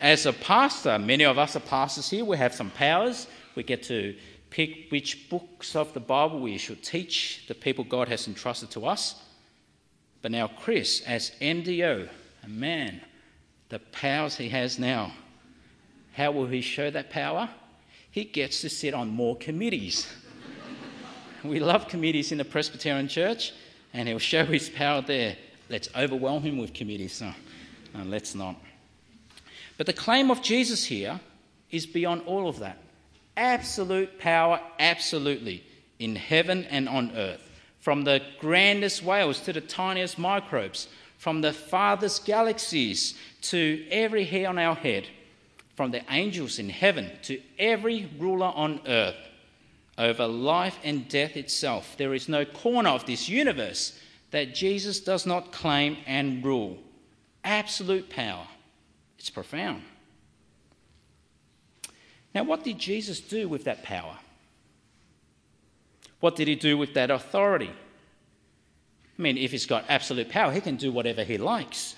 As a pastor, many of us are pastors here, we have some powers. We get to pick which books of the Bible we should teach the people God has entrusted to us. But now, Chris, as MDO, a man, the powers he has now, how will he show that power? He gets to sit on more committees. we love committees in the Presbyterian Church, and he'll show his power there. Let's overwhelm him with committees. No, no, let's not. But the claim of Jesus here is beyond all of that absolute power, absolutely, in heaven and on earth. From the grandest whales to the tiniest microbes, from the farthest galaxies to every hair on our head, from the angels in heaven to every ruler on earth, over life and death itself. There is no corner of this universe that Jesus does not claim and rule. Absolute power. It's profound. Now, what did Jesus do with that power? What did he do with that authority? I mean, if he's got absolute power, he can do whatever he likes.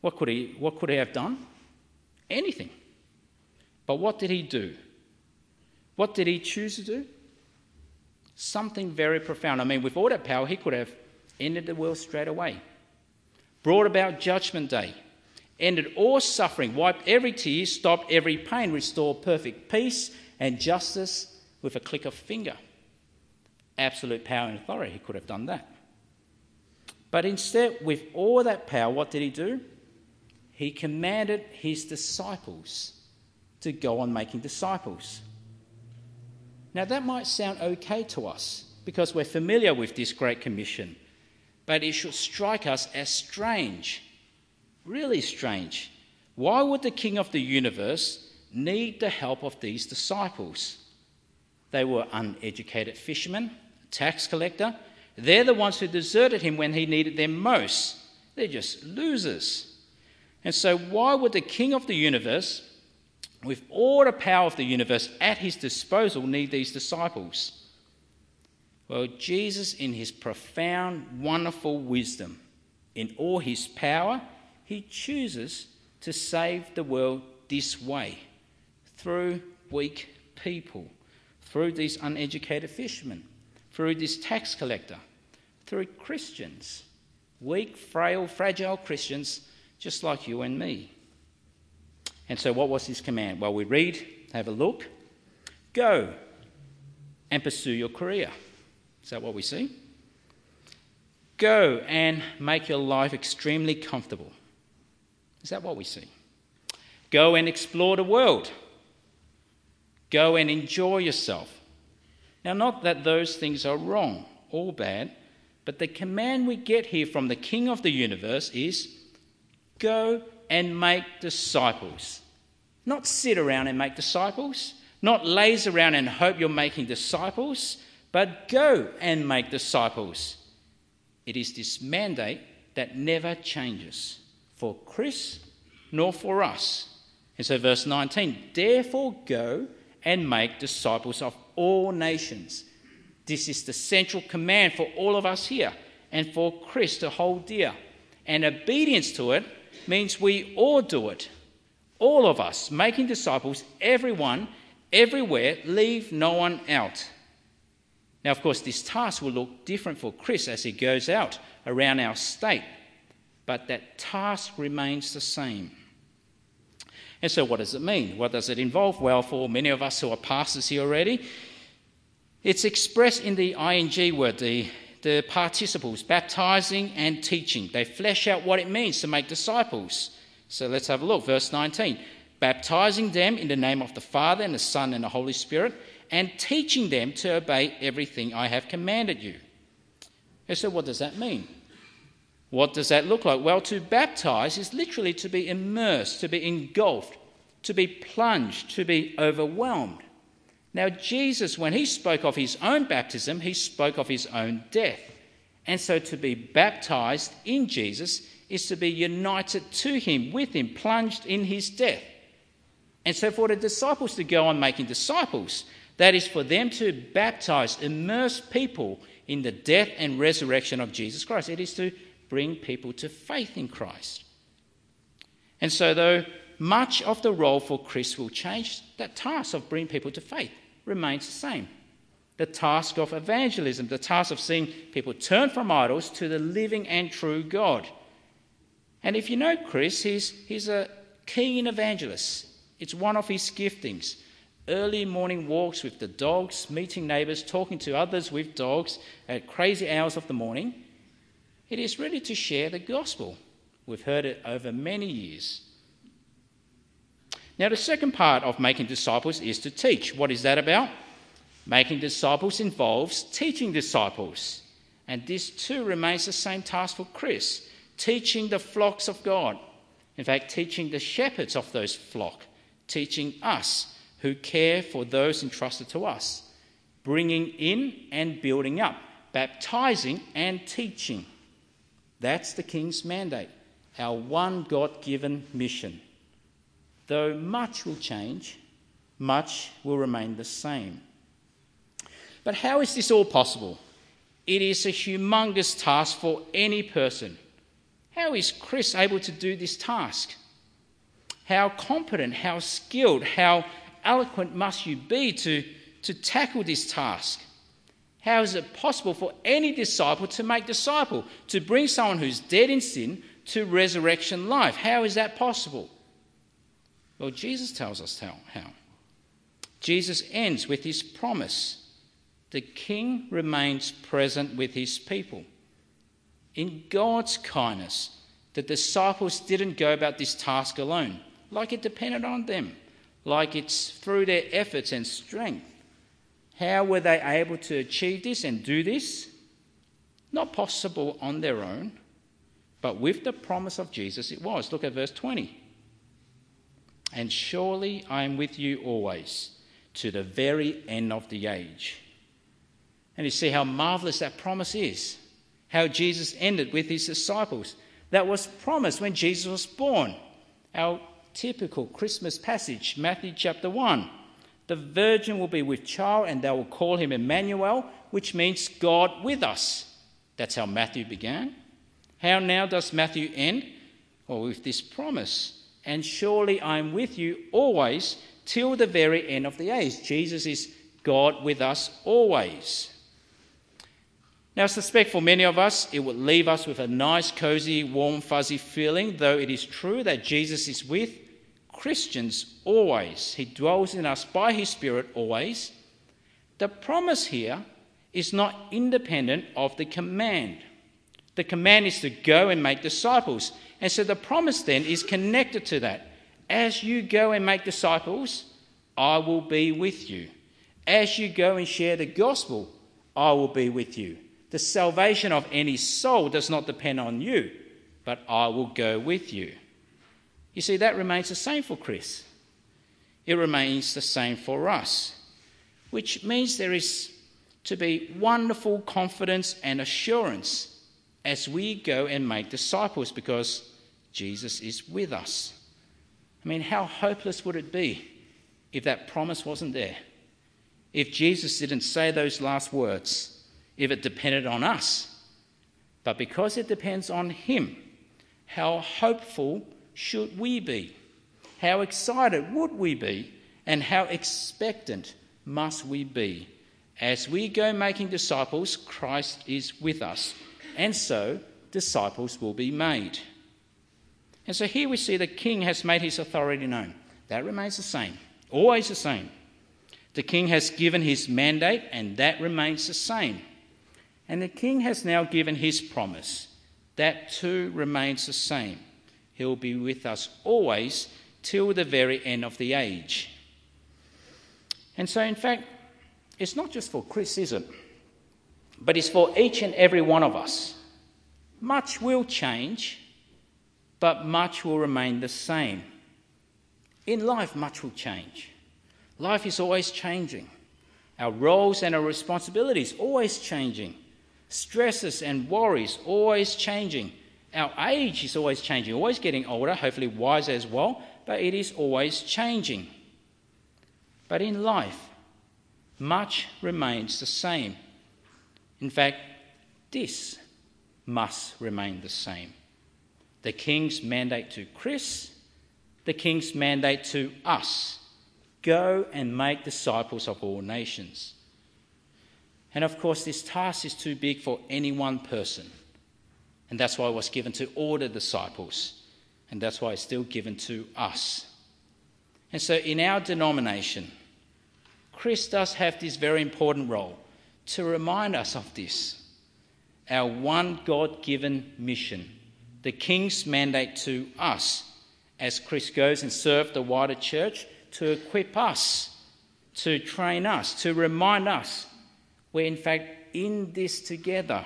What could he, what could he have done? Anything. But what did he do? What did he choose to do? Something very profound. I mean, with all that power, he could have ended the world straight away, brought about judgment day, ended all suffering, wiped every tear, stopped every pain, restored perfect peace and justice with a click of finger. Absolute power and authority, he could have done that. But instead, with all that power, what did he do? He commanded his disciples to go on making disciples. Now, that might sound okay to us because we're familiar with this Great Commission, but it should strike us as strange Really strange. Why would the King of the universe need the help of these disciples? They were uneducated fishermen, tax collector. They're the ones who deserted him when he needed them most. They're just losers. And so, why would the King of the universe, with all the power of the universe at his disposal, need these disciples? Well, Jesus, in his profound, wonderful wisdom, in all his power, he chooses to save the world this way through weak people, through these uneducated fishermen, through this tax collector, through Christians, weak, frail, fragile Christians just like you and me. And so, what was his command? Well, we read, have a look, go and pursue your career. Is that what we see? Go and make your life extremely comfortable. Is that what we see? Go and explore the world. Go and enjoy yourself. Now, not that those things are wrong or bad, but the command we get here from the King of the universe is go and make disciples. Not sit around and make disciples, not laze around and hope you're making disciples, but go and make disciples. It is this mandate that never changes for Chris nor for us. And so, verse 19, therefore go and make disciples of all nations. This is the central command for all of us here and for Chris to hold dear. And obedience to it means we all do it. All of us, making disciples, everyone, everywhere, leave no one out. Now, of course, this task will look different for Chris as he goes out around our state but that task remains the same. And so, what does it mean? What does it involve? Well, for many of us who are pastors here already, it's expressed in the ing word, the, the participles, baptizing and teaching. They flesh out what it means to make disciples. So, let's have a look. Verse 19 baptizing them in the name of the Father and the Son and the Holy Spirit, and teaching them to obey everything I have commanded you. And so, what does that mean? What does that look like? Well, to baptize is literally to be immersed, to be engulfed, to be plunged, to be overwhelmed. Now, Jesus, when he spoke of his own baptism, he spoke of his own death. And so to be baptized in Jesus is to be united to him, with him, plunged in his death. And so for the disciples to go on making disciples, that is for them to baptize, immerse people in the death and resurrection of Jesus Christ. It is to bring people to faith in Christ. And so, though much of the role for Chris will change, that task of bringing people to faith remains the same. The task of evangelism, the task of seeing people turn from idols to the living and true God. And if you know Chris, he's, he's a keen evangelist. It's one of his giftings. Early morning walks with the dogs, meeting neighbours, talking to others with dogs at crazy hours of the morning. It is really to share the gospel. We've heard it over many years. Now, the second part of making disciples is to teach. What is that about? Making disciples involves teaching disciples. And this too remains the same task for Chris teaching the flocks of God. In fact, teaching the shepherds of those flock, teaching us who care for those entrusted to us, bringing in and building up, baptizing and teaching. That's the King's mandate, our one God given mission. Though much will change, much will remain the same. But how is this all possible? It is a humongous task for any person. How is Chris able to do this task? How competent, how skilled, how eloquent must you be to, to tackle this task? How is it possible for any disciple to make disciple, to bring someone who's dead in sin to resurrection life? How is that possible? Well, Jesus tells us how. Jesus ends with his promise the king remains present with his people. In God's kindness, the disciples didn't go about this task alone, like it depended on them, like it's through their efforts and strength. How were they able to achieve this and do this? Not possible on their own, but with the promise of Jesus, it was. Look at verse 20 and surely I am with you always to the very end of the age. And you see how marvelous that promise is. How Jesus ended with his disciples. That was promised when Jesus was born. Our typical Christmas passage, Matthew chapter 1. The virgin will be with child, and they will call him Emmanuel, which means God with us. That's how Matthew began. How now does Matthew end? Well, with this promise and surely I am with you always till the very end of the age. Jesus is God with us always. Now, I suspect for many of us, it would leave us with a nice, cozy, warm, fuzzy feeling, though it is true that Jesus is with Christians always. He dwells in us by His Spirit always. The promise here is not independent of the command. The command is to go and make disciples. And so the promise then is connected to that. As you go and make disciples, I will be with you. As you go and share the gospel, I will be with you. The salvation of any soul does not depend on you, but I will go with you. You see, that remains the same for Chris. It remains the same for us, which means there is to be wonderful confidence and assurance as we go and make disciples because Jesus is with us. I mean, how hopeless would it be if that promise wasn't there? If Jesus didn't say those last words, if it depended on us. But because it depends on Him, how hopeful should we be? How excited would we be? And how expectant must we be? As we go making disciples, Christ is with us and so disciples will be made. And so here we see the king has made his authority known. That remains the same, always the same. The king has given his mandate, and that remains the same. And the king has now given his promise. That too remains the same. He'll be with us always till the very end of the age. And so, in fact, it's not just for Chris, is it? but it's for each and every one of us. Much will change, but much will remain the same. In life, much will change. Life is always changing. Our roles and our responsibilities always changing. Stresses and worries always changing. Our age is always changing, always getting older, hopefully wiser as well, but it is always changing. But in life, much remains the same. In fact, this must remain the same. The king's mandate to Chris the king's mandate to us go and make disciples of all nations. And of course, this task is too big for any one person. And that's why it was given to all the disciples. And that's why it's still given to us. And so in our denomination, Chris does have this very important role to remind us of this our one God given mission, the King's mandate to us as Chris goes and serves the wider church to equip us, to train us, to remind us we're in fact in this together.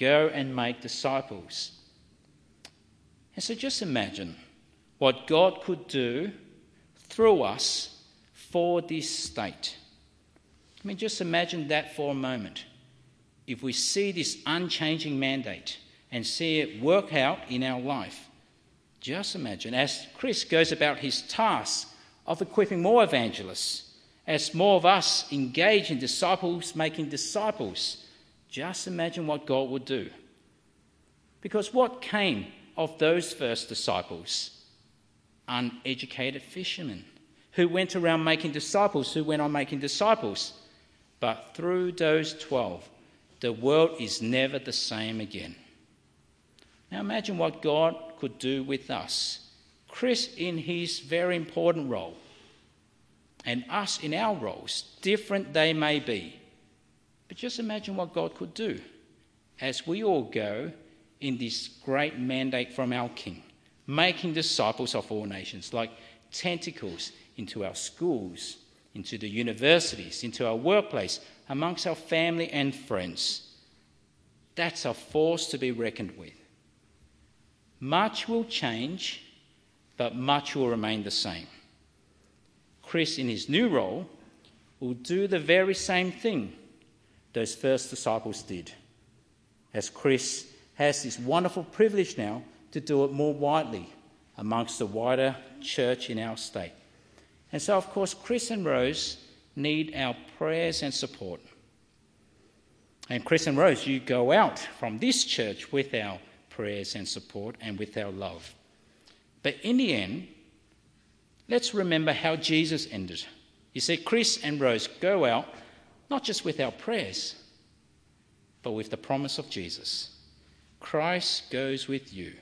Go and make disciples. And so just imagine what God could do through us for this state. I mean, just imagine that for a moment. If we see this unchanging mandate and see it work out in our life, just imagine as Chris goes about his task of equipping more evangelists, as more of us engage in disciples making disciples, just imagine what God would do. Because what came of those first disciples? Uneducated fishermen who went around making disciples, who went on making disciples. But through those 12, the world is never the same again. Now imagine what God could do with us. Chris, in his very important role, and us in our roles, different they may be. But just imagine what God could do as we all go in this great mandate from our King, making disciples of all nations, like tentacles into our schools, into the universities, into our workplace, amongst our family and friends. That's a force to be reckoned with. Much will change, but much will remain the same. Chris, in his new role, will do the very same thing those first disciples did. As Chris has this wonderful privilege now to do it more widely amongst the wider church in our state. And so, of course, Chris and Rose need our prayers and support. And Chris and Rose, you go out from this church with our prayers and support and with our love. But in the end, let's remember how Jesus ended. You see, Chris and Rose, go out not just with our prayers, but with the promise of Jesus. Christ goes with you.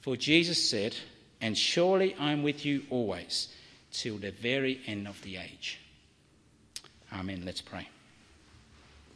For Jesus said, And surely I'm with you always, till the very end of the age. Amen. Let's pray.